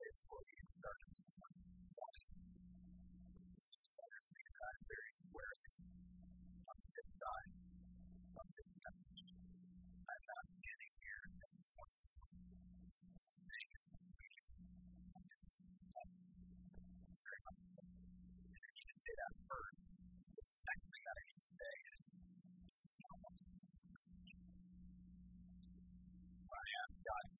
say before we get started this morning. One, understand that very squarely on this side of this message. I'm not standing here this morning saying this is to you. This is to us. Very much so. And I need to say that first, because the next thing that I need to say is I want to use this message. When I ask God to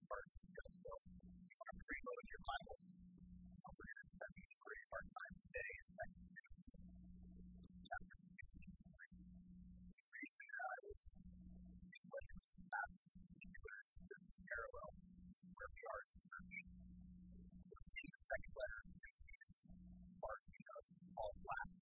verses go. So if you want to preload your Bibles, we're going to spend the majority of our time today in 2 Timothy chapters 2 and 3. The reason that I was explaining this passage in particular is that there's some parallels where we are as a church. So in the second letter of as far as we last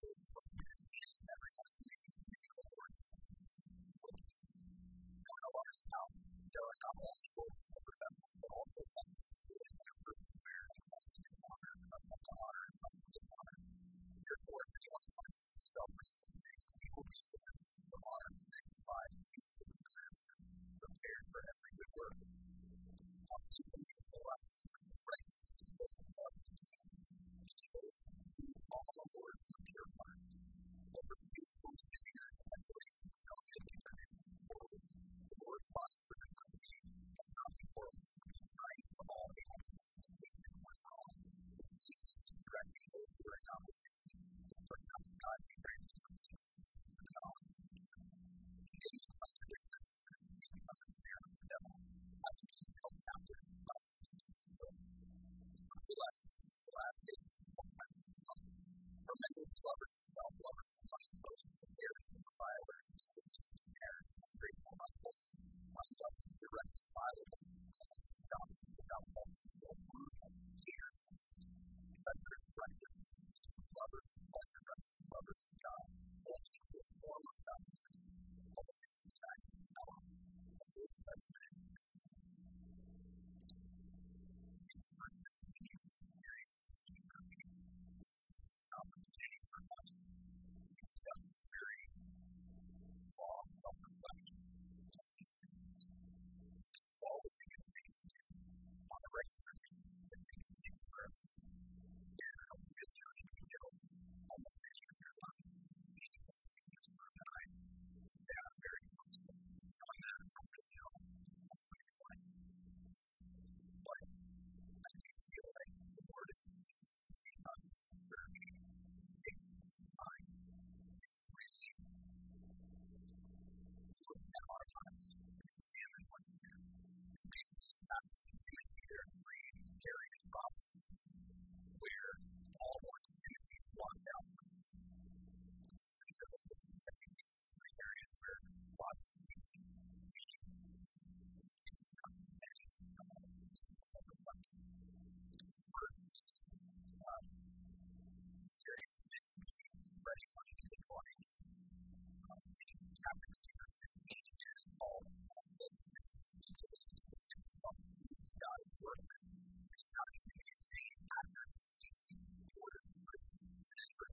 Thank you.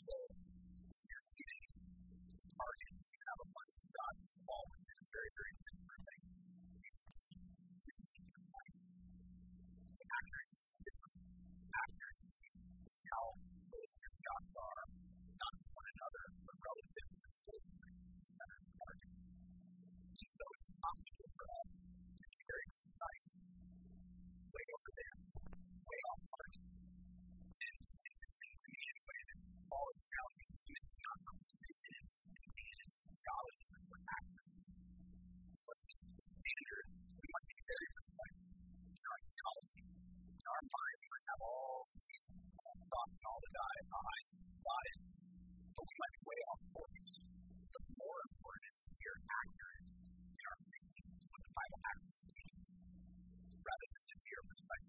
So if you're shooting the target, you have a bunch of shots that fall within a very, very tight be Precise. Accuracy is different. Accuracy is how close your shots are, not to one another, but relative to the center of the target. So it's possible for us to be very precise astrology We must be very precise in our theology. In our mind, we have all the T's, and all the I's, the I's but we might be way off course. What's more important is we are accurate in our thinking to what the Bible actually teaches, rather than that we precise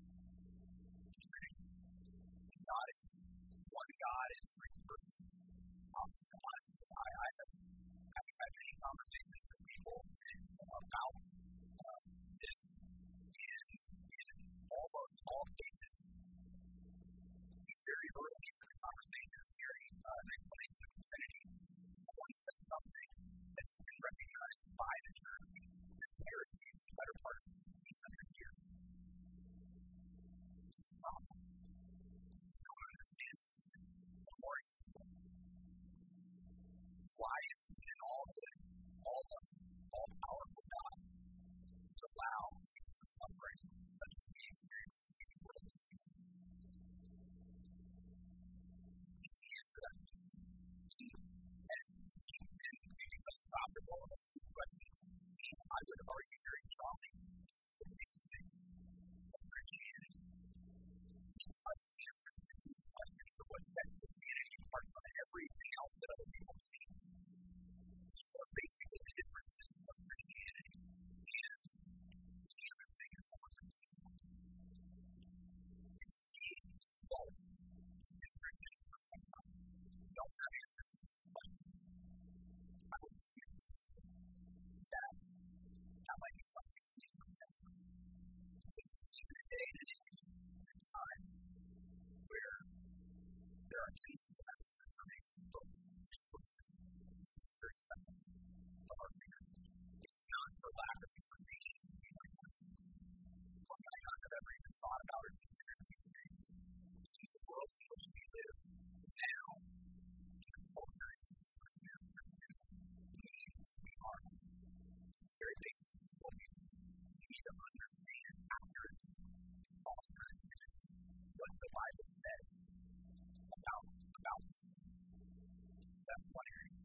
I, have had many conversations with people about this, and in almost all cases, very early in the conversation, hearing uh, an explanation of Trinity, someone says something that's been recognized by the church as heresy for the better part of 1600 years. It's a problem. If you such as experience the to exist? answer that. As deep and maybe philosophical as these questions I would argue very strongly it's the of Christianity. These questions are what set Christianity apart from everything else that other people believe. These basically the differences of Christianity and seconds of our fingertips. It's not for lack of information culture to be very we need to understand what says about, about that's one area.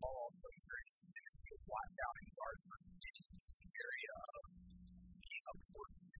Paul also encourages Timothy to watch out and guard for sin in the area of being a poor steward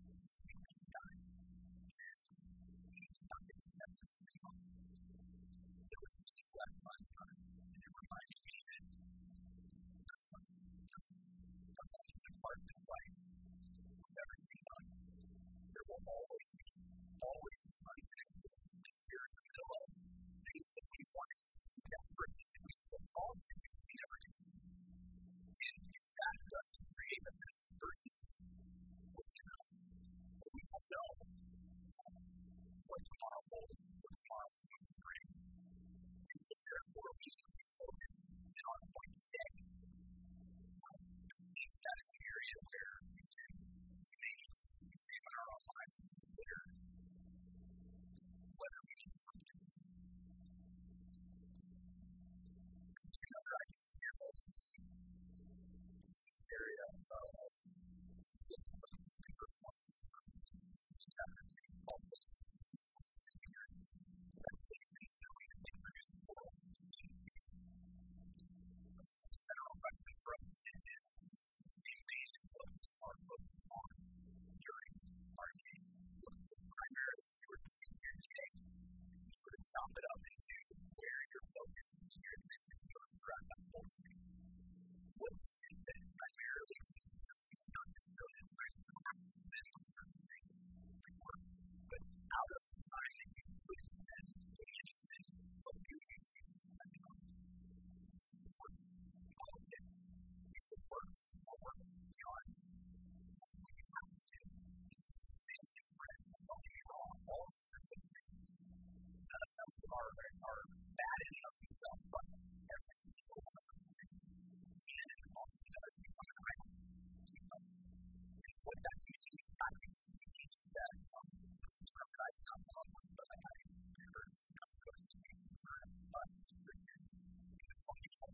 always be unfinished business things we're in the middle of, things that we wanted to do desperately, that we feel called to do, we never to. And if that doesn't create a sense of urgency within us, that we don't know what tomorrow holds, what tomorrow's going to bring. And so therefore we need to be focused and on point today. That is an area where we can need to examine our own lives and consider you you were chop it up into where your focus your attention goes throughout that whole day. What is it that are, are bad in and of themselves, but every single one of those things and often does become an idol to us. What that means, I think, um, is the thing term that I did not come up with, but I, I remember us as Christians functional.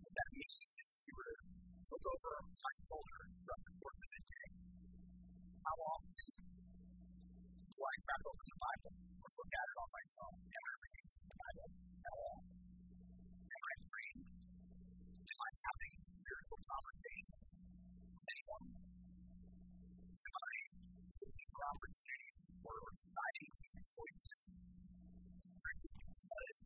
What that means is if you were to look over my shoulder throughout the course of the day, how often do I crack spiritual conversations with anyone? Am I looking for opportunities or deciding to make choices strictly because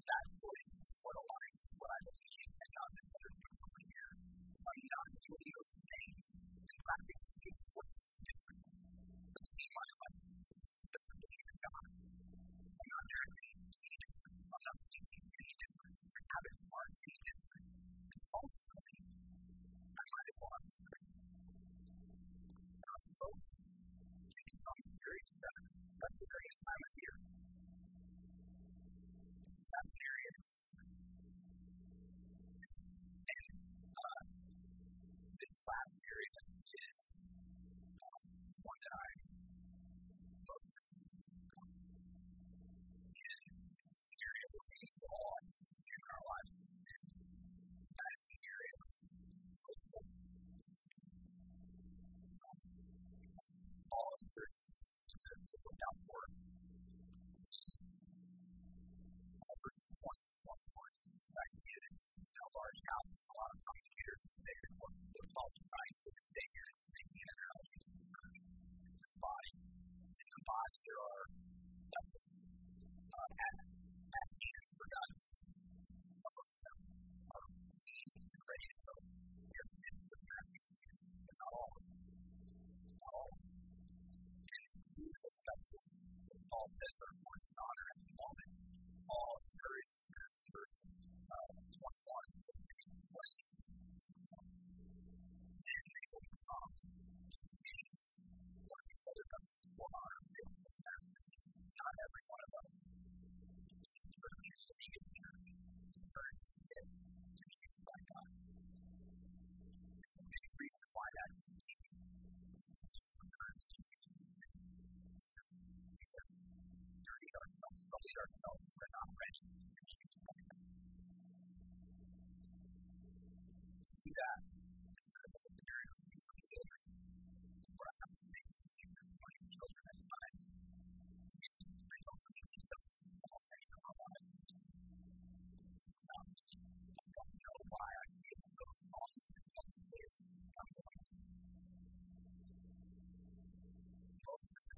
that choice is what aligns with what I believe and not this other choice over here? If I'm not doing those things, then practically speaking, what is the difference between my life that doesn't believe in God? If I'm not acting any different, if I'm not thinking any different, habits different, functionally, I might as well not be a Christian. Very especially during this time of year. So area. And this last area to, to look out for. Uh, verses 20 and 21 is this idea that in a large house, a lot of commentators would say that what, what Paul's trying to say here is making an analogy to the to body. In the body, there are Vessels, that Paul says, are for dishonor at the moment. Paul encourages them in verse uh, 21 to 20 these ones. And they will become invitations. One of these other vessels for honor the master's. Not every one of us in the church, in the vegan church, is turned to fit to be used by God. The big reason why that can be is because we're ourselves, sullied ourselves, and we're not ready to be. To do that, a, as a of children, where I have to say like this to children at times, I don't know the details of almost any of our lives. This is not me. I don't know why I feel so strongly about the sins I'm going to. Most of the the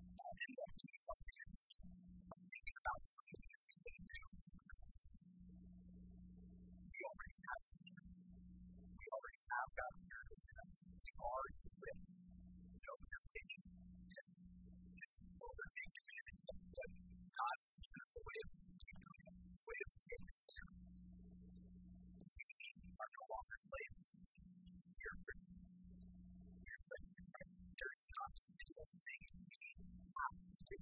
God's Spirit within us. We are equipped. No temptation has, has overtaken me except what God has given us a way of escape, a way of escape is there. We are no longer slaves to sin. We are Christians. We are slaves to Christ. There is not a single thing we have to do.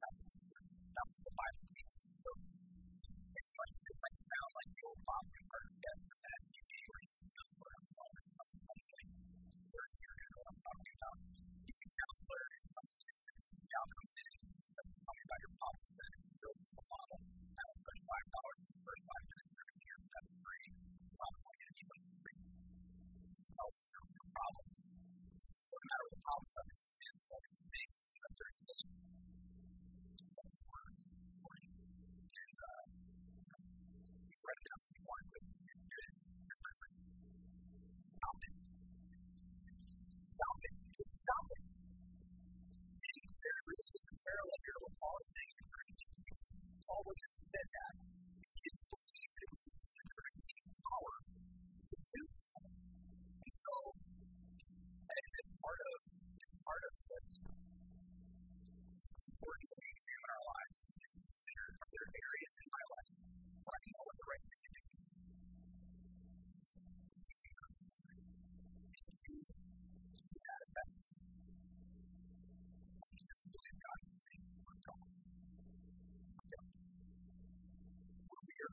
That's the truth. That's what the Bible teaches. So, as much as it might sound like the old Bob Newhart sketch amazing counselor in, some city, in and said, Tell me about your problem. Said it's a real simple model. I will charge five dollars for the first five minutes of every year, that's free. Probably going to need like three. She tells me your problems. So no matter what the problem of it is, it's always the same. It's up to you. And it. Stop it. Stop it. Just stop it. Really is a parallel to what Paul is saying in Corinthians Paul would have said that if he didn't believe it was within Corinthians' power to do so. And so, as part of as part of this, it's important that we examine our lives and just consider are there areas in my life where I know what the right thing to do is. It's easy not to do it. And to, to that effect,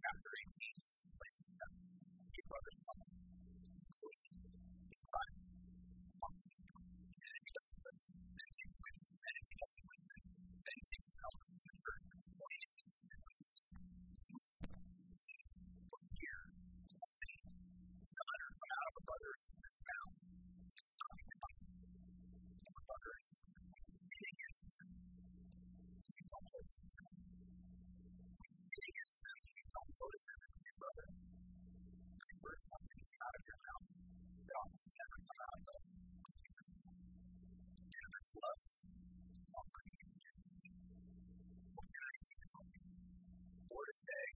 chapter 18, Jesus lays this out. See your brother stumble, you? Say,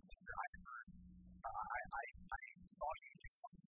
Sister, I heard, uh, I, I, I saw you do something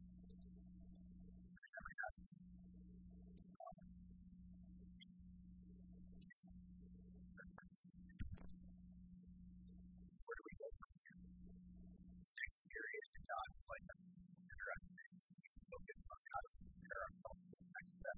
period that God would like us to consider as we focus on how to prepare ourselves for this next step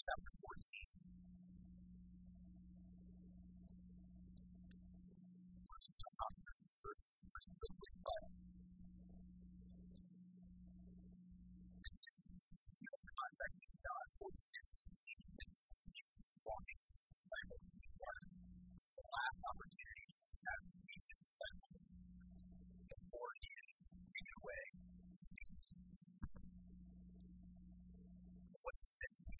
chapter 14. We're just going to talk through some verses pretty quickly, but this is the context of John 14 and 15. This is as Jesus is walking with his disciples to the garden. This is the last opportunity Jesus has to teach his disciples before he is taken away. So what he says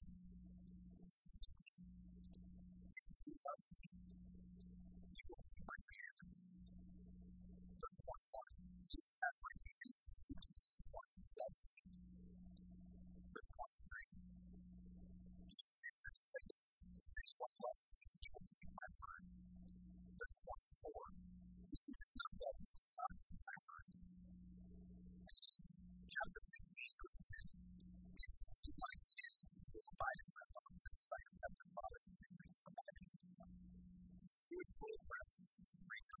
Jewish rules references three times. Jesus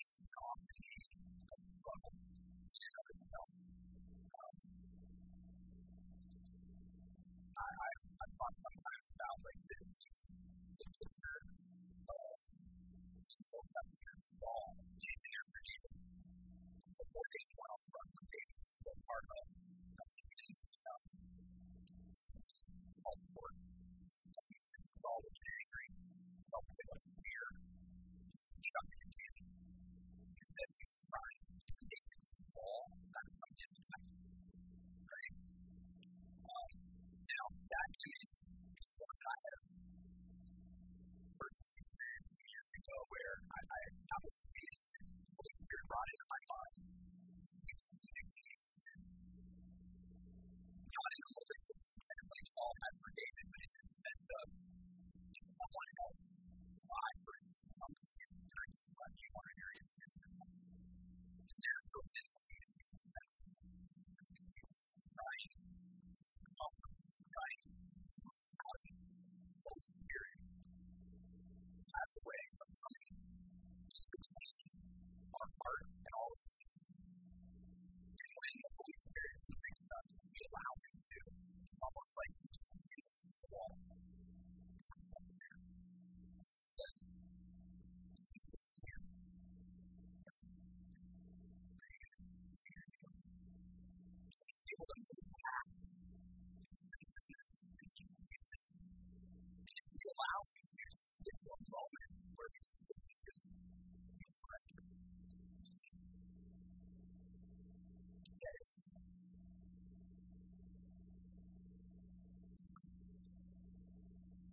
Thought sometimes about like the, the picture of Old Testament Saul chasing after David before David went on the run, but David was still part of um, Saul's court. Saul would get angry. Saul would pick a spear, chuck it at David. He says he's trying to all that's coming in Right? That image is one I have personally experienced years ago where I, I, I was convinced that the Holy Spirit brought into my mind. Was convicting of in a malicious intent like Saul had for David, but in the sense of someone else, if for instance, come to you and I confront you on an area of sin in your life, the natural tendency is to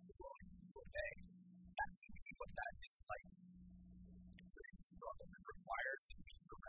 obey. That's really what that is like. But it's a struggle that requires that we surrender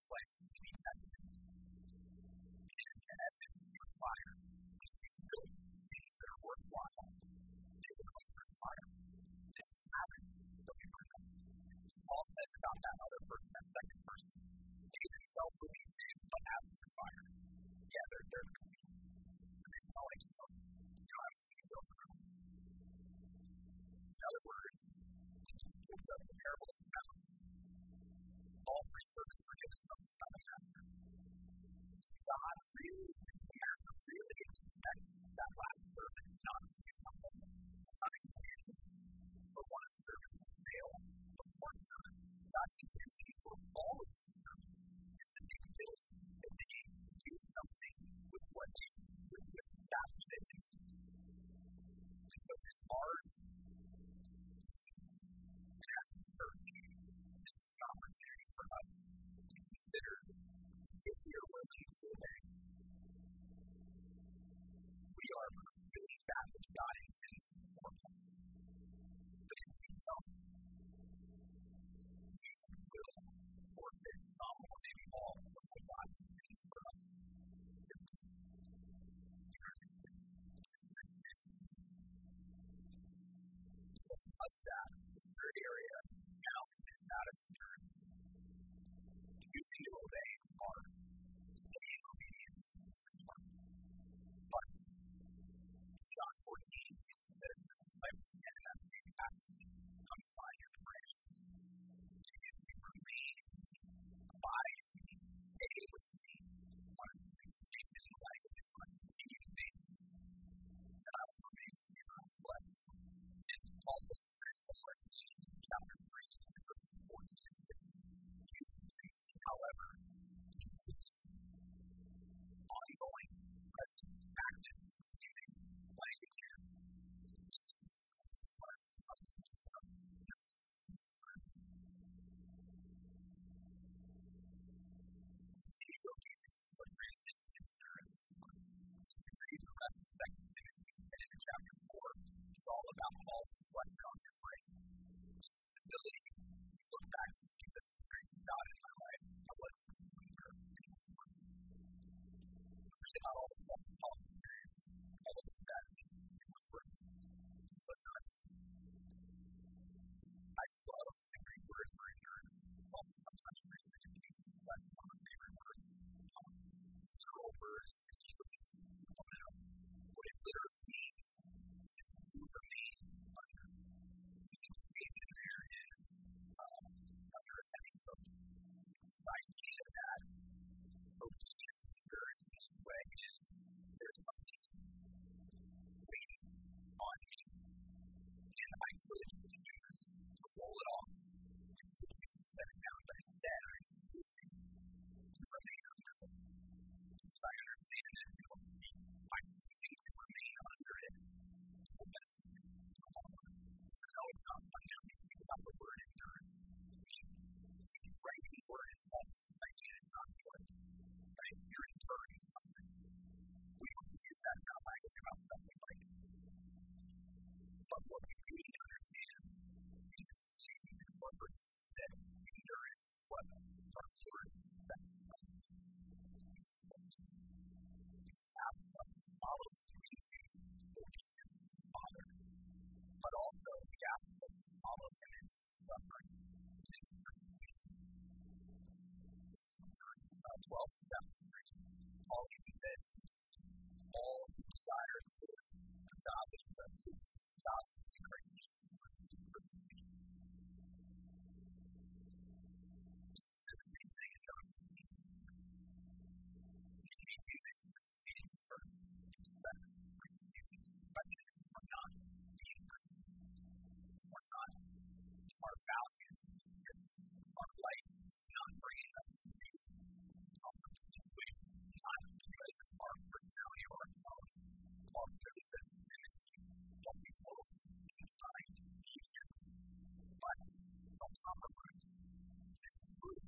Everyone's life is going to be tested. And as if through fire, if you build things that are worthwhile, they will come through fire. If you haven't, they'll be burned up. Paul says about that other person, that second person, they themselves will be saved, but as through fire. Yeah, they're, they're clean. They smell like smoke. You don't have to show for them. In other words, you picked up the parable of talents, all three servants were given something by the master. God really, the master really expects that last servant not to do something unintended for one of the servants to fail. Course not. God's intention for all of his servants is that they build, that they do something with what they, with, with that which they do. And so there's ours, and as a church, this is an opportunity for us to consider if we are willing to obey. We are pursuing that which God intends for us. But if we don't, we will forfeit some or maybe all of what God intends for us to do. Here is this. So because that, the third area of challenge is that of. Choosing to obey is hard. Staying is. But John 14, Jesus says to his disciples again in that same passage, Come find your directions. If you remain, abide in stay with me on a communication language on a continuing basis, then I will remain with you and bless you. And Paul says a very similar theme in chapter 3, verses 14 and about Paul's reflection on his life. His ability to look back and see this the grace of God in my life. I a believer, and was worth it. Read about all the stuff that Paul experienced. Paul looks and says, it was worth it. It was not easy. I love the Greek word for endurance. It's also sometimes translated patience. Actually one of my favorite words. Um, the literal word is the English way is there's something waiting on me, and I could choose to roll it off choose to set it down, but instead I'm choosing to remain under it. I understand by choosing to remain under it. I word. The word itself it's not enjoyable. We don't use that kind of language about stuff like. But what we do need to understand is that endurance is what our Lord expects of us. He us to follow him into obedience to the Father, but also he asks us to follow him into suffering and into persecution. Verse uh, 12 of chapter 3, Paul even says, All who desire to live a godly, to godly in Christ Jesus the same thing in John 15. If you hate me, then it's hating me first. The if I'm not being persecuted, if I'm not, if our values as Christians, life our personality our tone. Paul clearly says to Timothy, don't be gentle, but don't compromise. It's true.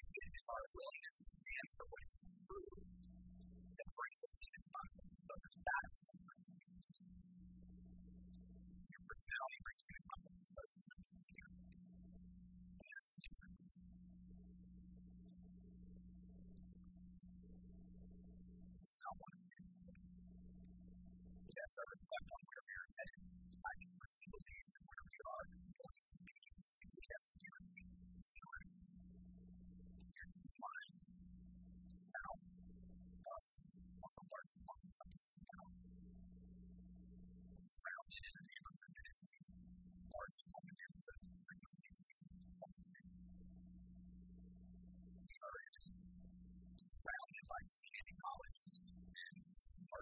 If it is our willingness to stand for what is true that brings us into conflict with others, that is what is. Personality brings you into conflict with others. And that's the difference. I want to say students. It has to reflect on where we are headed. I truly believe that where we are going to be physically as a church is south,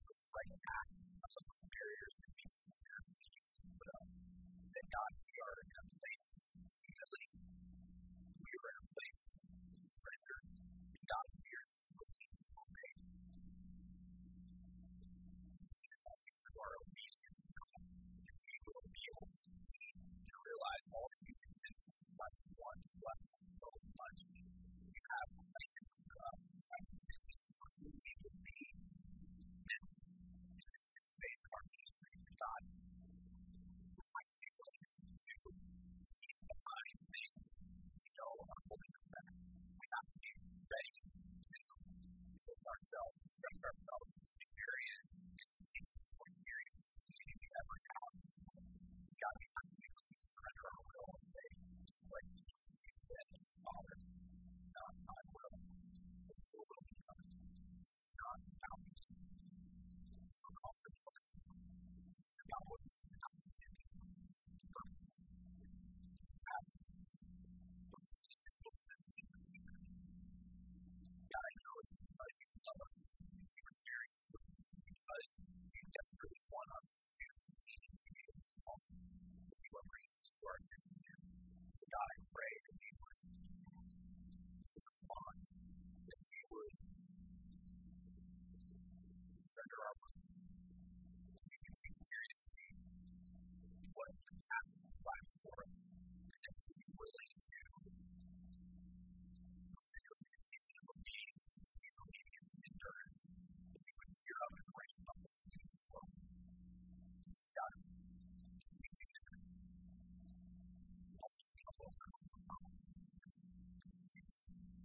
moved right past some of those barriers that we consider to God, we are a place of humility. We are a place of. God, we to obey. Our God, that we will be able to see and realize all God, want to bless so much. You have plans for us, you have for who we will be ourselves and stretch ourselves into new areas and to take this more seriously than we ever have before. We have got to be willing to surrender our will and say, just like Jesus, you said desperately want us to choose to lean into you this moment. You are bringing to our attention here. So, God, I pray that we would respond, that we would surrender our lives, that we would take seriously what the tasks lie for us. どうぞ。